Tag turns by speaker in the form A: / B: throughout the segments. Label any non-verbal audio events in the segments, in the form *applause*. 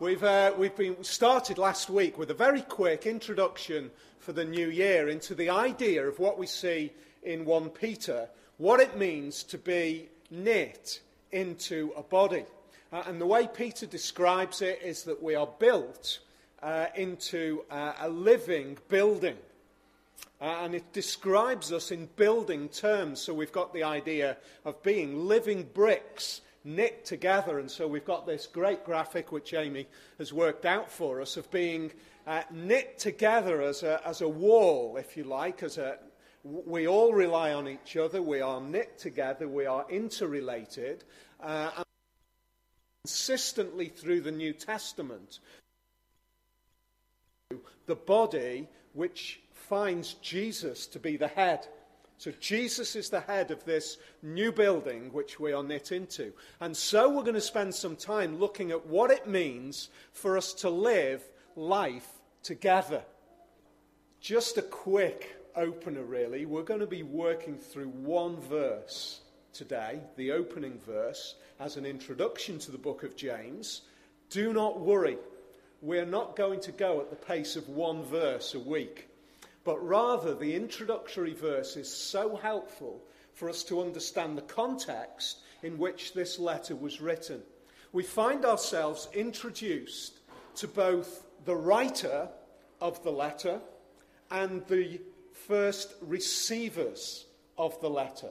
A: We've, uh, we've been started last week with a very quick introduction for the new year into the idea of what we see in 1 Peter, what it means to be knit into a body. Uh, and the way Peter describes it is that we are built uh, into uh, a living building. Uh, and it describes us in building terms. So we've got the idea of being living bricks knit together. And so we've got this great graphic which Amy has worked out for us of being uh, knit together as a, as a wall, if you like, as a, we all rely on each other, we are knit together, we are interrelated. Uh, and consistently through the New Testament, the body which finds Jesus to be the head. So Jesus is the head of this new building which we are knit into. And so we're going to spend some time looking at what it means for us to live life together. Just a quick opener, really. We're going to be working through one verse today, the opening verse, as an introduction to the book of James. Do not worry. We're not going to go at the pace of one verse a week but rather the introductory verse is so helpful for us to understand the context in which this letter was written. We find ourselves introduced to both the writer of the letter and the first receivers of the letter.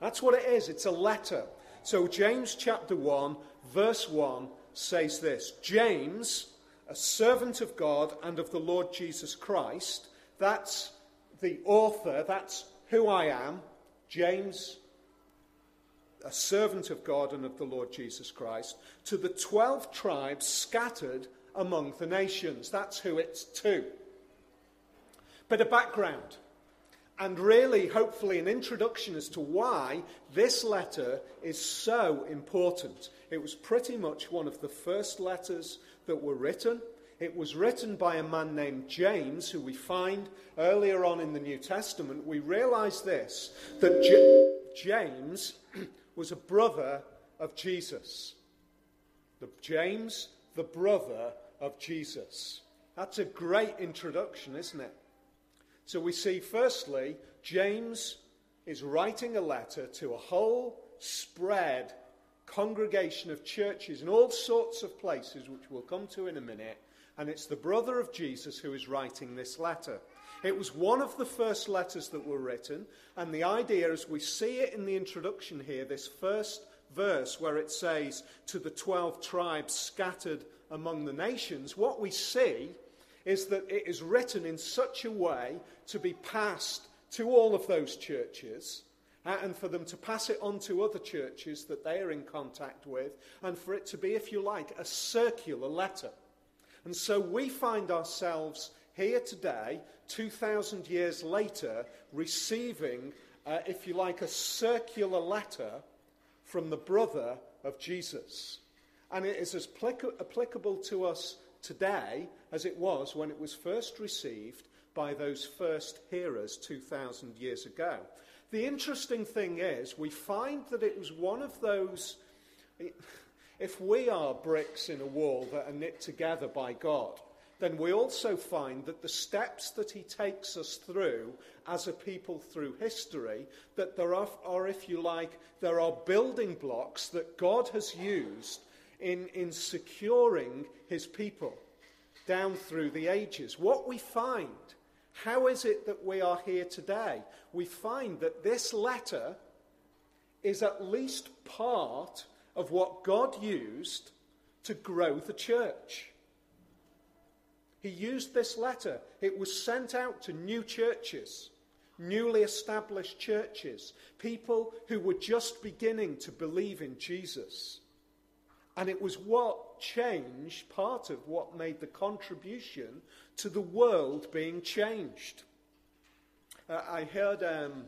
A: That's what it is. It's a letter. So, James chapter 1, verse 1 says this James, a servant of God and of the Lord Jesus Christ, that's the author, that's who I am, James, a servant of God and of the Lord Jesus Christ, to the 12 tribes scattered among the nations. That's who it's to. Bit of background. And really, hopefully, an introduction as to why this letter is so important. It was pretty much one of the first letters that were written. It was written by a man named James, who we find earlier on in the New Testament. We realize this that J- James *clears throat* was a brother of Jesus. The, James, the brother of Jesus. That's a great introduction, isn't it? So we see, firstly, James is writing a letter to a whole spread congregation of churches in all sorts of places, which we'll come to in a minute, and it's the brother of Jesus who is writing this letter. It was one of the first letters that were written, and the idea, as we see it in the introduction here, this first verse where it says, To the 12 tribes scattered among the nations, what we see is that it is written in such a way to be passed to all of those churches. Uh, and for them to pass it on to other churches that they are in contact with, and for it to be, if you like, a circular letter. And so we find ourselves here today, 2,000 years later, receiving, uh, if you like, a circular letter from the brother of Jesus. And it is as plic- applicable to us today as it was when it was first received by those first hearers 2,000 years ago. The interesting thing is, we find that it was one of those. If we are bricks in a wall that are knit together by God, then we also find that the steps that he takes us through as a people through history, that there are, are, if you like, there are building blocks that God has used in, in securing his people down through the ages. What we find, how is it that we are here today? We find that this letter is at least part of what God used to grow the church. He used this letter. It was sent out to new churches, newly established churches, people who were just beginning to believe in Jesus. And it was what changed, part of what made the contribution to the world being changed. Uh, I heard, um,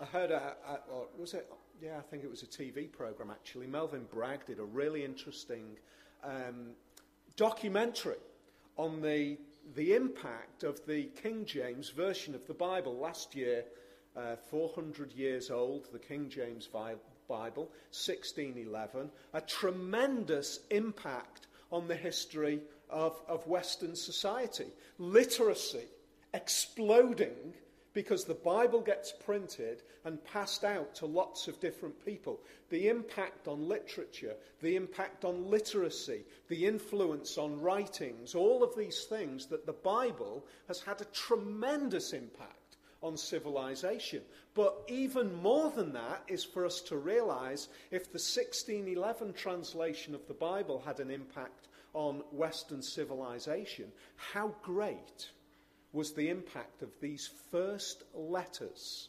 A: I heard, a, a, was it yeah, I think it was a TV program actually. Melvin Bragg did a really interesting um, documentary on the, the impact of the King James version of the Bible. Last year, uh, 400 years old, the King James Bible, 1611, a tremendous impact on the history of, of Western society. Literacy exploding because the Bible gets printed and passed out to lots of different people. The impact on literature, the impact on literacy, the influence on writings, all of these things that the Bible has had a tremendous impact on civilization. But even more than that is for us to realize if the 1611 translation of the Bible had an impact on Western civilization, how great was the impact of these first letters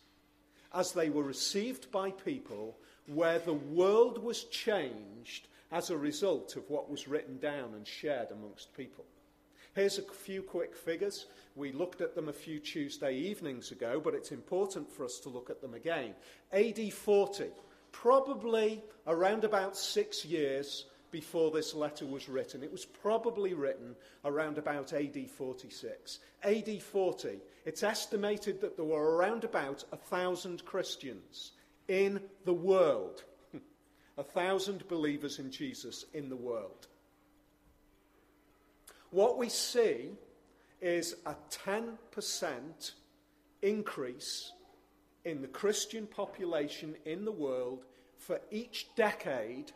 A: as they were received by people where the world was changed as a result of what was written down and shared amongst people. Here's a few quick figures. We looked at them a few Tuesday evenings ago, but it's important for us to look at them again. AD 40, probably around about six years before this letter was written. It was probably written around about AD 46. AD 40, it's estimated that there were around about a thousand Christians in the world. *laughs* a thousand believers in Jesus in the world. What we see is a 10% increase in the Christian population in the world for each decade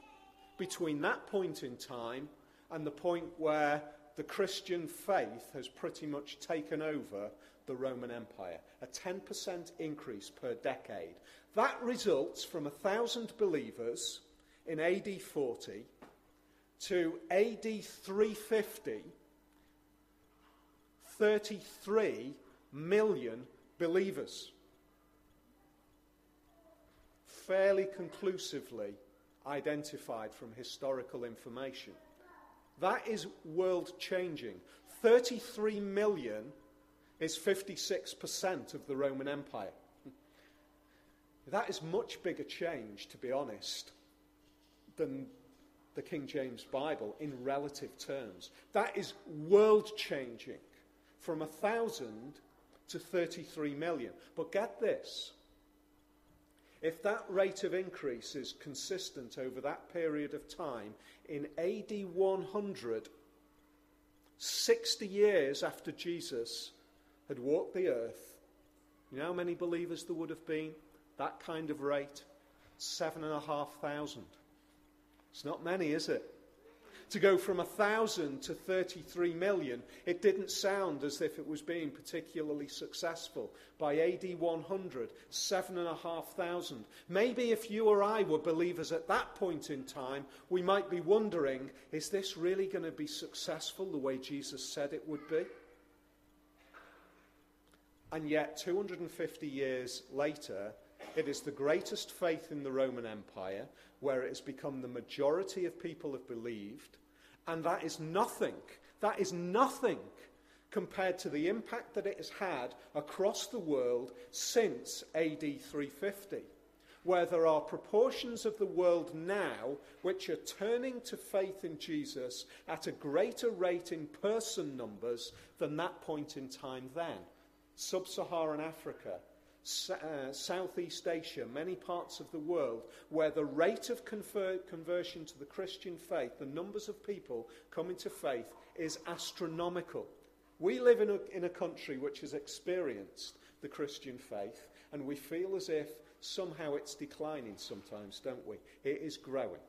A: between that point in time and the point where the Christian faith has pretty much taken over the Roman Empire. A 10% increase per decade. That results from thousand believers in AD 40 to AD 350, 33 million believers. Fairly conclusively, identified from historical information. That is world changing. 33 million is 56% of the Roman Empire. That is much bigger change, to be honest, than the King James Bible in relative terms. That is world changing from 1,000 to 33 million. But get this if that rate of increase is consistent over that period of time, in AD 100, 60 years after Jesus had walked the earth, you know how many believers there would have been? That kind of rate? Seven and a half thousand. It's not many, is it? To go from 1,000 to 33 million, it didn't sound as if it was being particularly successful. By AD 100, 7,500. Maybe if you or I were believers at that point in time, we might be wondering is this really going to be successful the way Jesus said it would be? And yet, 250 years later, it is the greatest faith in the Roman Empire, where it has become the majority of people have believed, and that is nothing. That is nothing compared to the impact that it has had across the world since AD 350, where there are proportions of the world now which are turning to faith in Jesus at a greater rate in person numbers than that point in time then. Sub Saharan Africa, uh, Southeast Asia, many parts of the world, where the rate of conver- conversion to the Christian faith, the numbers of people coming to faith, is astronomical. We live in a, in a country which has experienced the Christian faith, and we feel as if somehow it's declining sometimes, don't we? It is growing.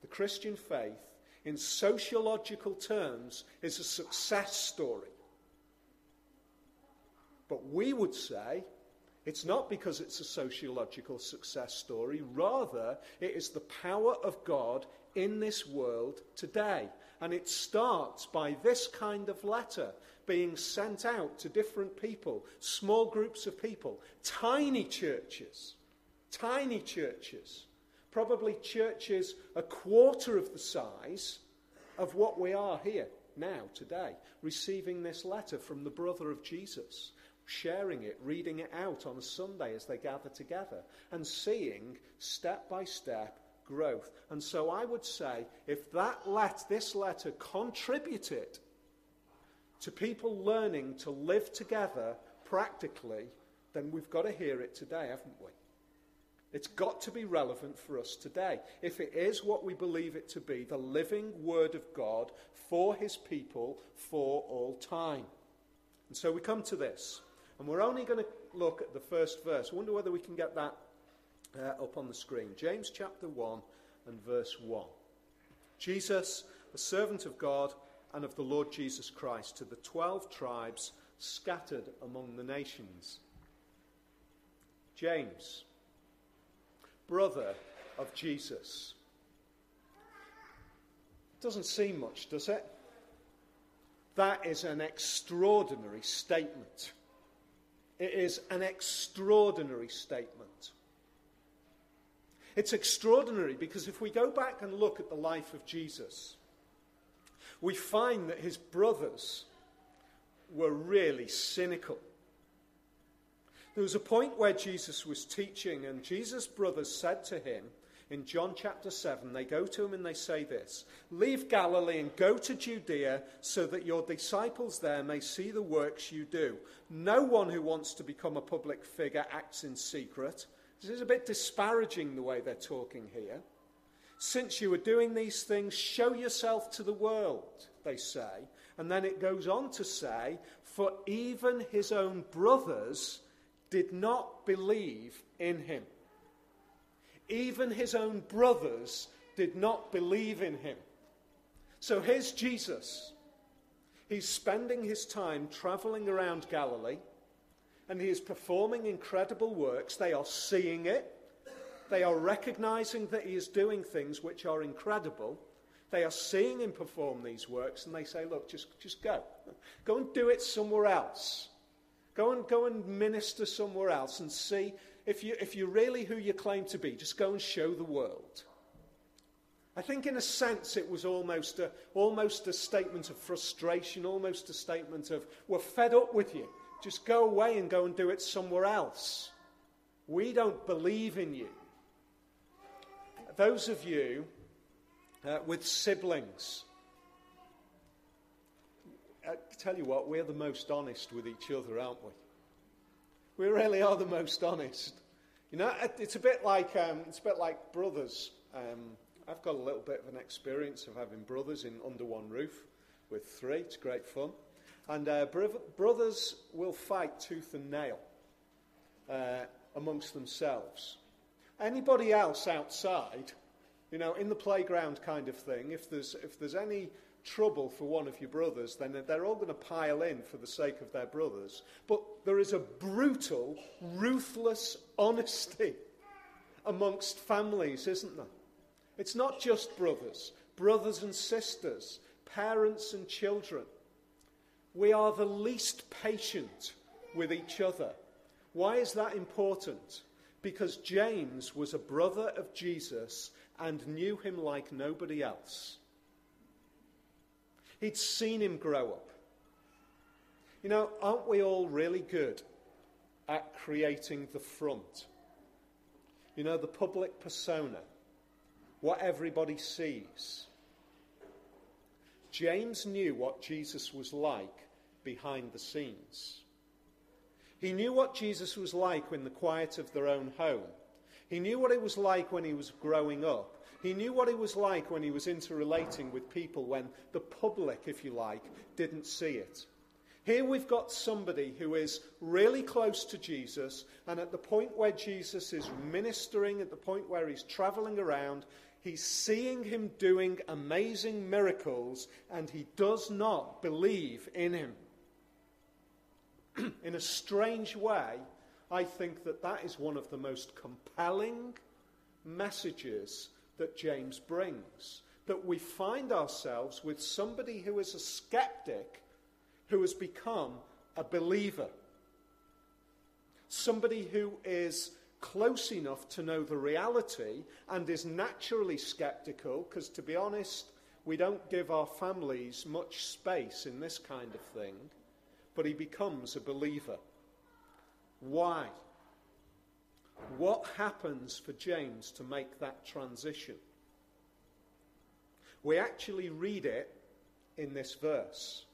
A: The Christian faith, in sociological terms, is a success story. But we would say it's not because it's a sociological success story, rather, it is the power of God in this world today. And it starts by this kind of letter being sent out to different people, small groups of people, tiny churches, tiny churches, probably churches a quarter of the size of what we are here now, today, receiving this letter from the brother of Jesus sharing it, reading it out on Sunday as they gather together, and seeing step by step growth. And so I would say if that let, this letter contributed to people learning to live together practically, then we've got to hear it today, haven't we? It's got to be relevant for us today. If it is what we believe it to be, the living Word of God for His people for all time. And so we come to this. And we're only going to look at the first verse. I wonder whether we can get that uh, up on the screen. James chapter 1 and verse 1. Jesus, a servant of God and of the Lord Jesus Christ, to the twelve tribes scattered among the nations. James brother of Jesus. Doesn't seem much, does it? That is an extraordinary statement. It is an extraordinary statement. It's extraordinary because if we go back and look at the life of Jesus, we find that his brothers were really cynical. There was a point where Jesus was teaching, and Jesus' brothers said to him in John chapter 7, they go to him and they say this Leave Galilee and go to Judea so that your disciples there may see the works you do. No one who wants to become a public figure acts in secret. This is a bit disparaging the way they're talking here. Since you are doing these things, show yourself to the world, they say. And then it goes on to say, For even his own brothers did not believe in him. Even his own brothers did not believe in him. So here's Jesus. He's spending his time traveling around Galilee and he is performing incredible works. They are seeing it, they are recognizing that he is doing things which are incredible. They are seeing him perform these works and they say, Look, just, just go. Go and do it somewhere else. Go and, go and minister somewhere else and see if, you, if you're really who you claim to be. Just go and show the world. I think, in a sense, it was almost a, almost a statement of frustration, almost a statement of, we're fed up with you. Just go away and go and do it somewhere else. We don't believe in you. Those of you uh, with siblings, I tell you what, we're the most honest with each other, aren't we? We really are the most honest. You know, it's a bit like, um, it's a bit like brothers. Um, I've got a little bit of an experience of having brothers in under one roof with three. It's great fun. And uh, brothers will fight tooth and nail uh, amongst themselves. Anybody else outside, you know, in the playground kind of thing, if there's, if there's any trouble for one of your brothers, then they're all going to pile in for the sake of their brothers. But there is a brutal, ruthless honesty amongst families, isn't there? It's not just brothers, brothers and sisters, parents and children. We are the least patient with each other. Why is that important? Because James was a brother of Jesus and knew him like nobody else. He'd seen him grow up. You know, aren't we all really good at creating the front? You know, the public persona, what everybody sees. James knew what Jesus was like behind the scenes. He knew what Jesus was like in the quiet of their own home. He knew what it was like when he was growing up. He knew what it was like when he was interrelating with people when the public, if you like, didn't see it. Here we've got somebody who is really close to Jesus, and at the point where Jesus is ministering, at the point where he's traveling around, he's seeing him doing amazing miracles, and he does not believe in him. *clears throat* in a strange way, I think that that is one of the most compelling messages that James brings. That we find ourselves with somebody who is a skeptic who has become a believer. Somebody who is close enough to know the reality and is naturally skeptical, because to be honest, we don't give our families much space in this kind of thing, but he becomes a believer. Why? What happens for James to make that transition? We actually read it in this verse.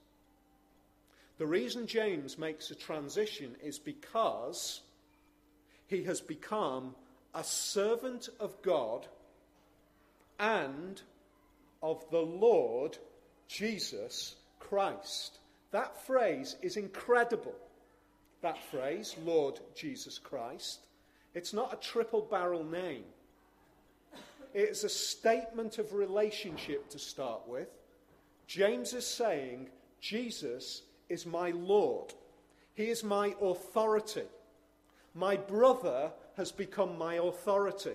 A: The reason James makes a transition is because he has become a servant of God and of the Lord Jesus Christ. That phrase is incredible. That phrase, Lord Jesus Christ. It's not a triple barrel name. It's a statement of relationship to start with. James is saying, Jesus is my Lord. He is my authority. My brother has become my authority.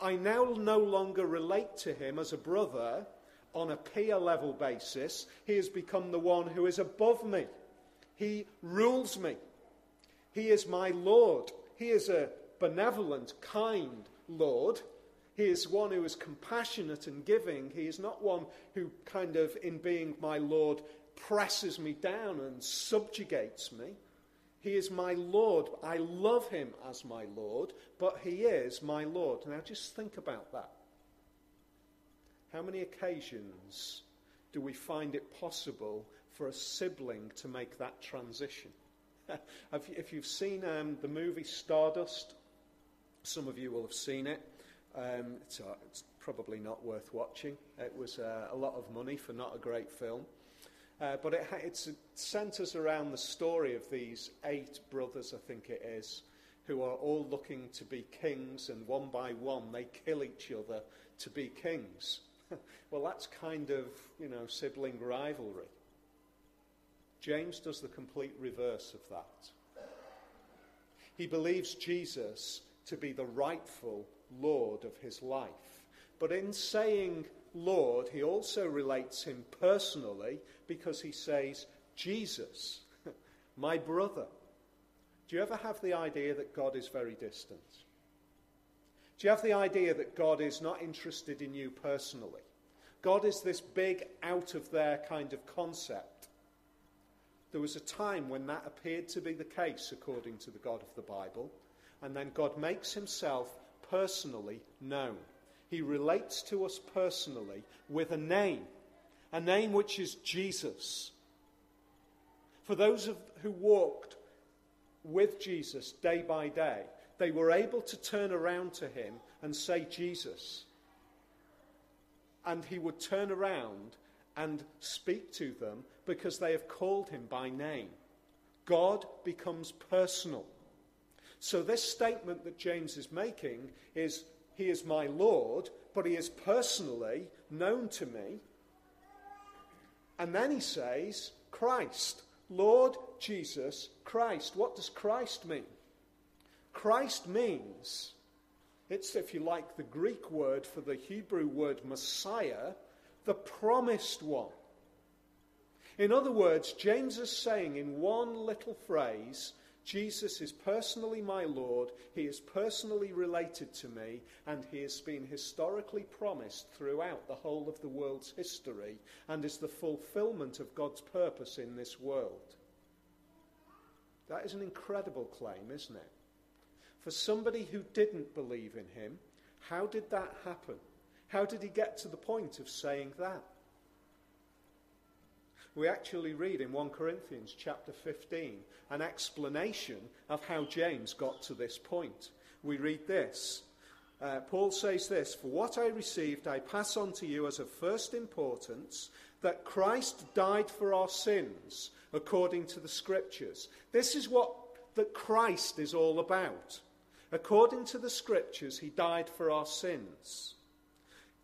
A: I now no longer relate to him as a brother on a peer level basis. He has become the one who is above me. He rules me. He is my Lord. He is a benevolent, kind Lord. He is one who is compassionate and giving. He is not one who, kind of, in being my Lord, presses me down and subjugates me. He is my Lord. I love him as my Lord, but he is my Lord. Now just think about that. How many occasions do we find it possible for a sibling to make that transition? *laughs* if you've seen um, the movie Stardust, some of you will have seen it. Um, it's, uh, it's, probably not worth watching. It was uh, a lot of money for not a great film. Uh, but it, it centres around the story of these eight brothers, I think it is, who are all looking to be kings, and one by one they kill each other to be kings. *laughs* well, that's kind of, you know, sibling rivalry. James does the complete reverse of that. He believes Jesus to be the rightful Lord of his life. But in saying Lord, he also relates him personally because he says, Jesus, *laughs* my brother. Do you ever have the idea that God is very distant? Do you have the idea that God is not interested in you personally? God is this big, out of there kind of concept. There was a time when that appeared to be the case according to the God of the Bible, and then God makes himself personally known. He relates to us personally with a name, a name which is Jesus. For those of, who walked with Jesus day by day, they were able to turn around to him and say, Jesus. And he would turn around and speak to them because they have called him by name. God becomes personal. So, this statement that James is making is He is my Lord, but He is personally known to me. And then he says, Christ, Lord Jesus Christ. What does Christ mean? Christ means, it's, if you like, the Greek word for the Hebrew word Messiah, the promised one. In other words, James is saying in one little phrase Jesus is personally my Lord, He is personally related to me, and He has been historically promised throughout the whole of the world's history and is the fulfillment of God's purpose in this world. That is an incredible claim, isn't it? For somebody who didn't believe in Him, how did that happen? How did he get to the point of saying that? We actually read in 1 Corinthians chapter 15 an explanation of how James got to this point. We read this. Uh, Paul says this For what I received, I pass on to you as of first importance that Christ died for our sins according to the Scriptures. This is what that Christ is all about. According to the Scriptures, he died for our sins.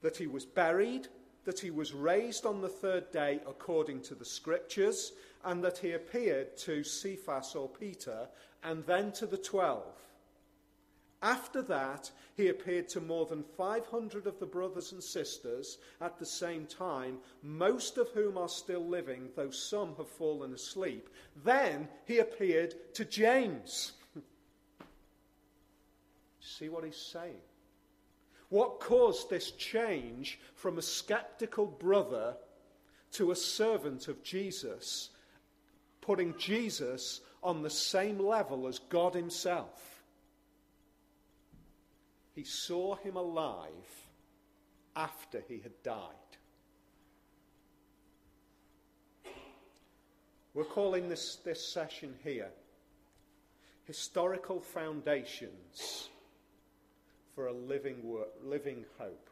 A: That he was buried, that he was raised on the third day according to the scriptures, and that he appeared to Cephas or Peter, and then to the twelve. After that, he appeared to more than 500 of the brothers and sisters at the same time, most of whom are still living, though some have fallen asleep. Then he appeared to James. *laughs* See what he's saying? What caused this change from a skeptical brother to a servant of Jesus, putting Jesus on the same level as God Himself? He saw him alive after he had died. We're calling this, this session here Historical Foundations for a living, living hope.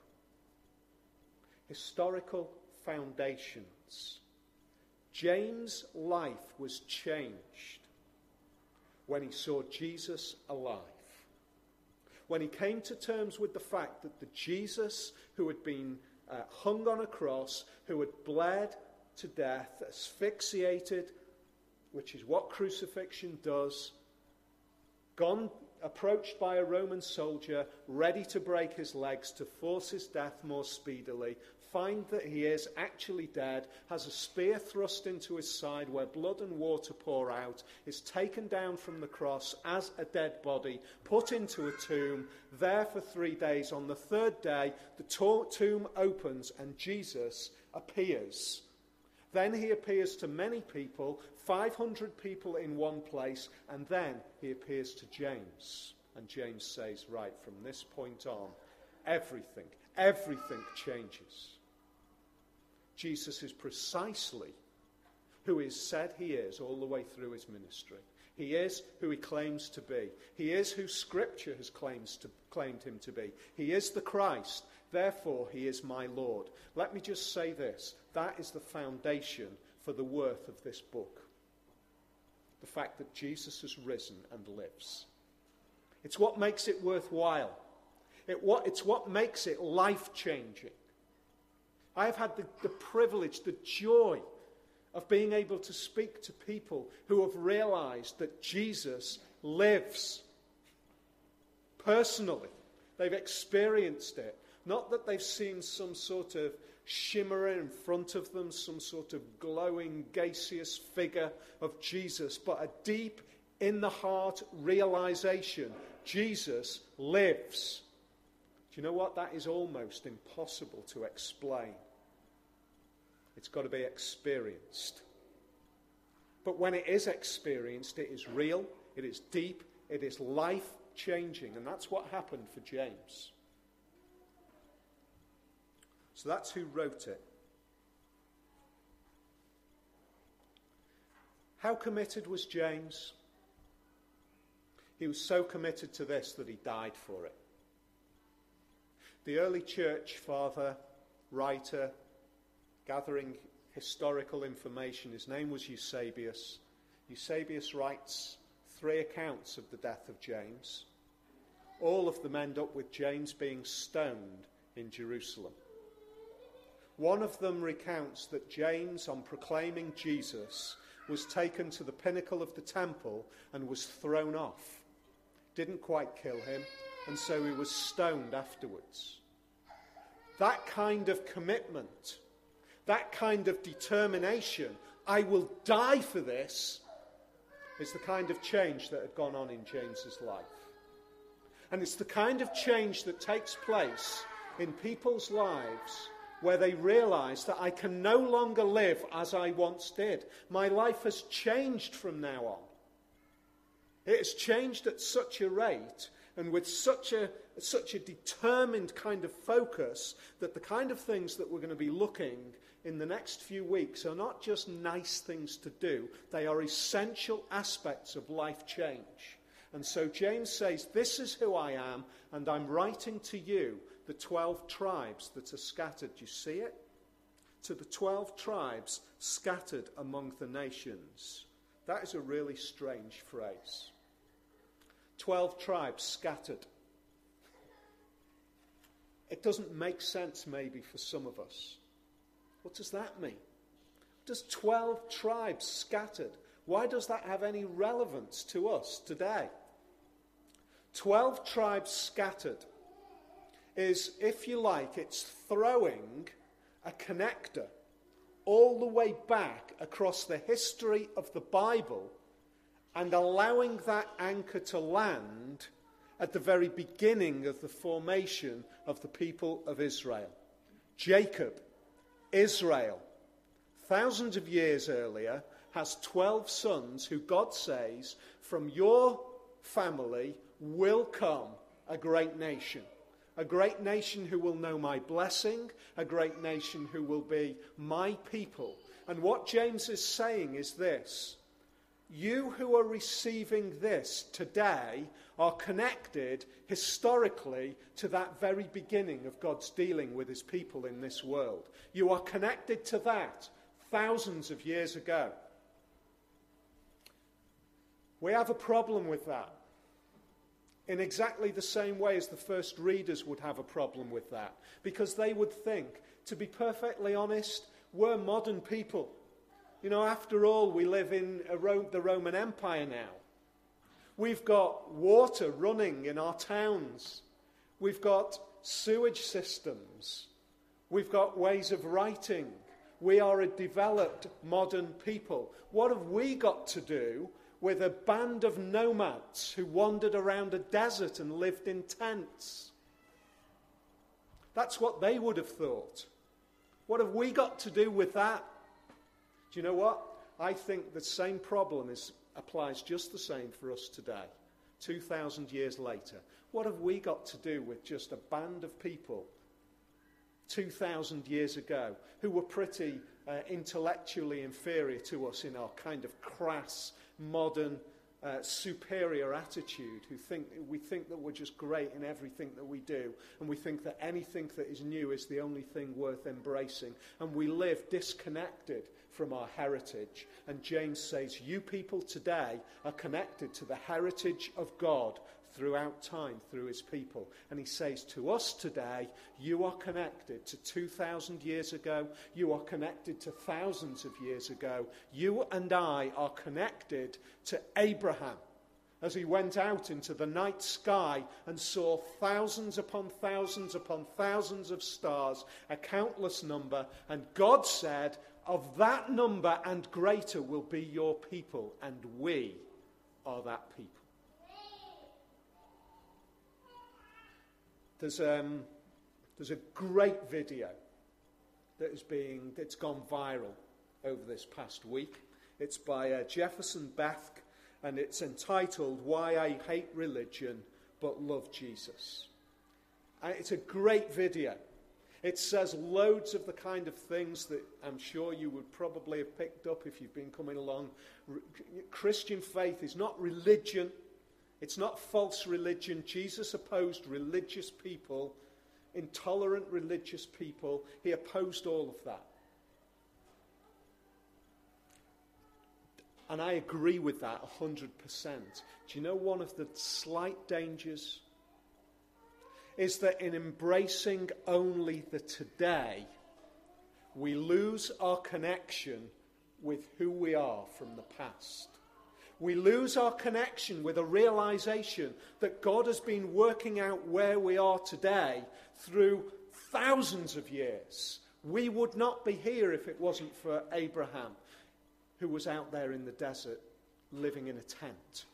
A: Historical foundations. James' life was changed when he saw Jesus alive. When he came to terms with the fact that the Jesus who had been uh, hung on a cross, who had bled to death, asphyxiated, which is what crucifixion does, gone, approached by a Roman soldier, ready to break his legs to force his death more speedily, find that he is actually dead, has a spear thrust into his side where blood and water pour out, is taken down from the cross as a dead body, put into a tomb, there for three days. On the third day, the tomb opens and Jesus appears. Then he appears to many people, 500 people in one place, and then he appears to James. And James says, Right, from this point on, everything, everything changes. Jesus is precisely who he said he is all the way through his ministry. He is who he claims to be. He is who Scripture has claims to, claimed him to be. He is the Christ. Therefore, he is my Lord. Let me just say this that is the foundation for the worth of this book. The fact that Jesus has risen and lives. It's what makes it worthwhile. It what, it's what makes it life changing. I have had the, the privilege, the joy of being able to speak to people who have realized that Jesus lives personally. They've experienced it. Not that they've seen some sort of shimmer in front of them, some sort of glowing, gaseous figure of Jesus, but a deep, in the heart realization Jesus lives. Do you know what? That is almost impossible to explain. It's got to be experienced. But when it is experienced, it is real, it is deep, it is life changing. And that's what happened for James. So that's who wrote it. How committed was James? He was so committed to this that he died for it. The early church father, writer, gathering historical information. His name was Eusebius. Eusebius writes three accounts of the death of James. All of them end up with James being stoned in Jerusalem. One of them recounts that James, on proclaiming Jesus, was taken to the pinnacle of the temple and was thrown off. Didn't quite kill him, and so he was stoned afterwards. That kind of commitment that kind of determination, I will die for this, is the kind of change that had gone on in James's life. And it's the kind of change that takes place in people's lives where they realize that I can no longer live as I once did. My life has changed from now on. It has changed at such a rate and with such a, such a determined kind of focus that the kind of things that we're going to be looking in the next few weeks are not just nice things to do, they are essential aspects of life change. And so James says, This is who I am, and I'm writing to you, the 12 tribes that are scattered. Do you see it? To the 12 tribes scattered among the nations. That is a really strange phrase. 12 tribes scattered. It doesn't make sense, maybe, for some of us. What does that mean? Does 12 tribes scattered? Why does that have any relevance to us today? 12 tribes scattered is, if you like, it's throwing a connector all the way back across the history of the Bible and allowing that anchor to land at the very beginning of the formation of the people of Israel. Jacob Israel, thousands of years earlier, has 12 sons who God says, from your family will come a great nation. A great nation who will know my blessing, a great nation who will be my people. And what James is saying is this you who are receiving this today are connected historically to that very beginning of God's dealing with his people in this world. You are connected to that thousands of years ago. We have a problem with that. In exactly the same way as the first readers would have a problem with that. Because they would think, to be perfectly honest, we're modern people. You know, after all, we live in Ro- the Roman Empire now. We've got water running in our towns. We've got sewage systems. We've got ways of writing. We are a developed modern people. What have we got to do with a band of nomads who wandered around a desert and lived in tents? That's what they would have thought. What have we got to do with that? Do you know what? I think the same problem is, applies just the same for us today, 2,000 years later. What have we got to do with just a band of people 2,000 years ago who were pretty uh, intellectually inferior to us in our kind of crass, modern, uh, superior attitude, who think we think that we're just great in everything that we do, and we think that anything that is new is the only thing worth embracing, and we live disconnected from our heritage. And James says, You people today are connected to the heritage of God throughout time through his people. And he says to us today, You are connected to 2,000 years ago, you are connected to thousands of years ago. You and I are connected to Abraham as he went out into the night sky and saw thousands upon thousands upon thousands of stars, a countless number, and God said, Of that number and greater will be your people, and we are that people. There's, um, there's a great video that is being, that's gone viral over this past week. It's by uh, Jefferson Bethke, and it's entitled Why I Hate Religion But Love Jesus. And it's a great video. It says loads of the kind of things that I'm sure you would probably have picked up if you've been coming along. Christian faith is not religion, it's not false religion. Jesus opposed religious people, intolerant religious people. He opposed all of that. And I agree with that 100%. Do you know one of the slight dangers? Is that in embracing only the today, we lose our connection with who we are from the past we lose our connection with a realization that God has been working out where we are today through thousands of years. We would not be here if it wasn't for Abraham, who was out there in the desert living in a tent.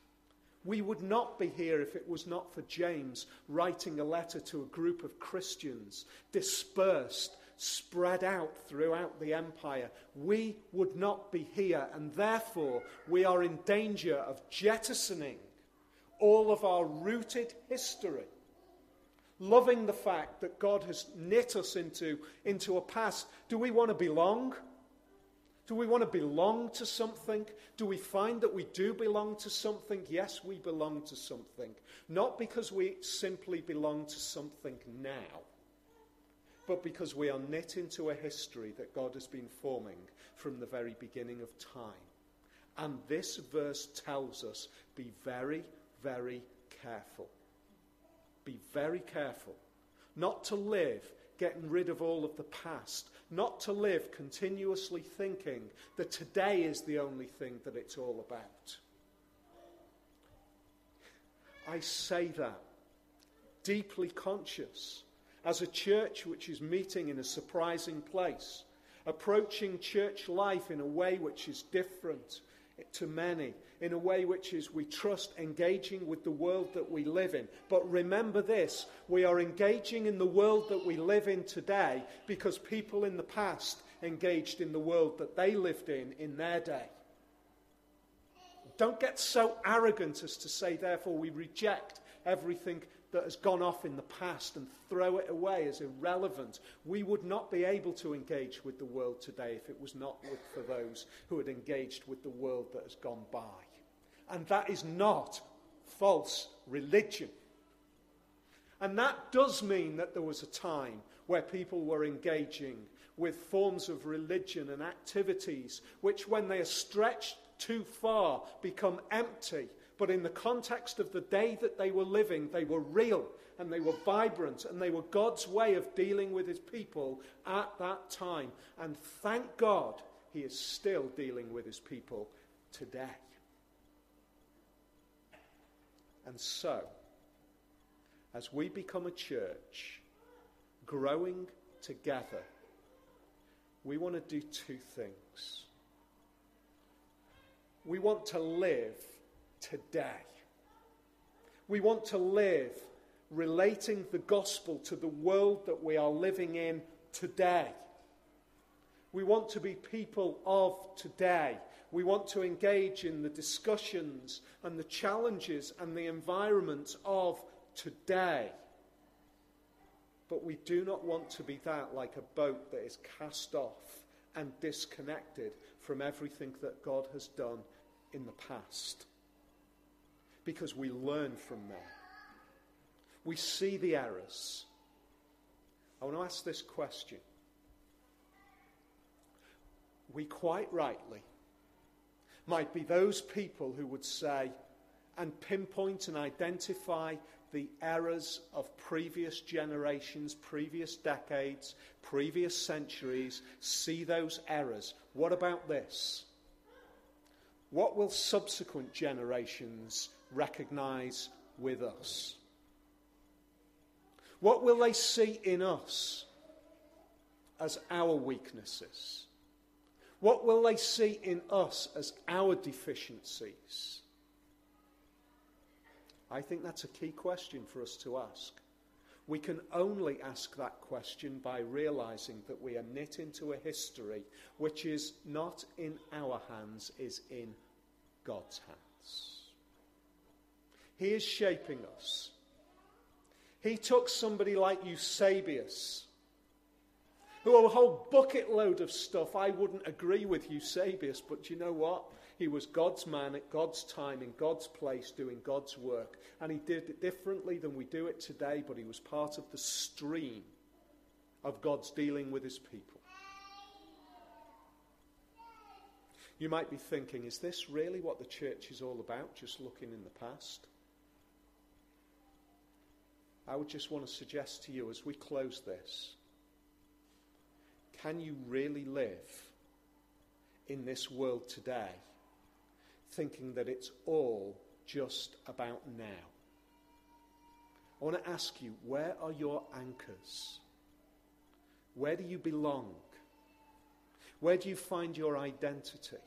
A: We would not be here if it was not for James writing a letter to a group of Christians dispersed spread out throughout the empire, we would not be here. And therefore, we are in danger of jettisoning all of our rooted history. Loving the fact that God has knit us into, into a past. Do we want to belong? Do we want to belong to something? Do we find that we do belong to something? Yes, we belong to something. Not because we simply belong to something now but because we are knit into a history that God has been forming from the very beginning of time. And this verse tells us be very, very careful. Be very careful. Not to live getting rid of all of the past, not to live continuously thinking that today is the only thing that it's all about. I say that deeply conscious as a church which is meeting in a surprising place, approaching church life in a way which is different to many, in a way which is, we trust, engaging with the world that we live in. But remember this we are engaging in the world that we live in today because people in the past engaged in the world that they lived in in their day. Don't get so arrogant as to say, therefore, we reject everything that has gone off in the past and throw it away as irrelevant. We would not be able to engage with the world today if it was not for those who had engaged with the world that has gone by. And that is not false religion. And that does mean that there was a time where people were engaging with forms of religion and activities which, when they are stretched too far, become empty. But in the context of the day that they were living, they were real and they were vibrant and they were God's way of dealing with his people at that time. And thank God he is still dealing with his people today. And so, as we become a church growing together, we want to do two things. We want to live today. We want to live relating the gospel to the world that we are living in today. We want to be people of today. We want to engage in the discussions and the challenges and the environments of today. But we do not want to be that like a boat that is cast off and disconnected from everything that God has done in the past. Because we learn from them. We see the errors. I want to ask this question. We quite rightly might be those people who would say and pinpoint and identify the errors of previous generations, previous decades, previous centuries, see those errors. What about this? What will subsequent generations recognize with us? What will they see in us as our weaknesses? What will they see in us as our deficiencies? I think that's a key question for us to ask. We can only ask that question by realizing that we are knit into a history which is not in our hands, is in God's hands. He is shaping us. He took somebody like Eusebius who a whole bucket load of stuff. I wouldn't agree with Eusebius, but you know what? He was God's man at God's time, in God's place, doing God's work. And he did it differently than we do it today, but he was part of the stream of God's dealing with his people. You might be thinking, is this really what the church is all about, just looking in the past? I would just want to suggest to you as we close this can you really live in this world today thinking that it's all just about now? I want to ask you where are your anchors? Where do you belong? Where do you find your identity?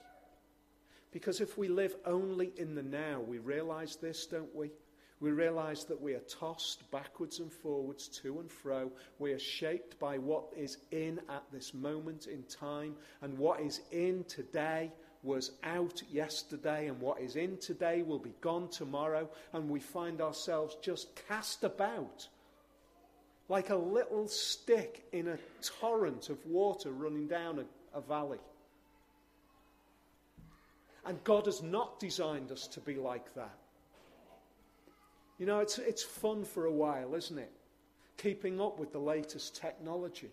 A: Because if we live only in the now, we realize this, don't we? We realize that we are tossed backwards and forwards, to and fro. We are shaped by what is in at this moment in time. And what is in today was out yesterday, and what is in today will be gone tomorrow. And we find ourselves just cast about like a little stick in a torrent of water running down a, a valley. And God has not designed us to be like that. You know, it's, it's fun for a while, isn't it? Keeping up with the latest technology.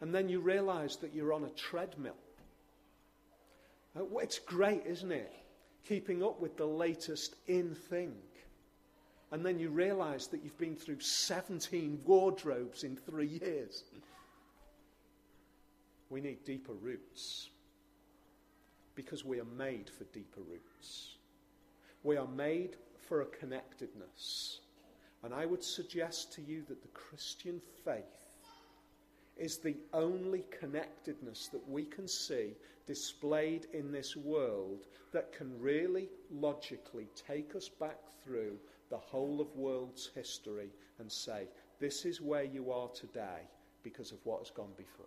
A: And then you realize that you're on a treadmill. Uh, it's great, isn't it? Keeping up with the latest in thing. And then you realize that you've been through 17 wardrobes in three years. We need deeper roots because we are made for deeper roots. We are made for a connectedness. And I would suggest to you that the Christian faith is the only connectedness that we can see displayed in this world that can really logically take us back through the whole of world's history and say, this is where you are today because of what has gone before.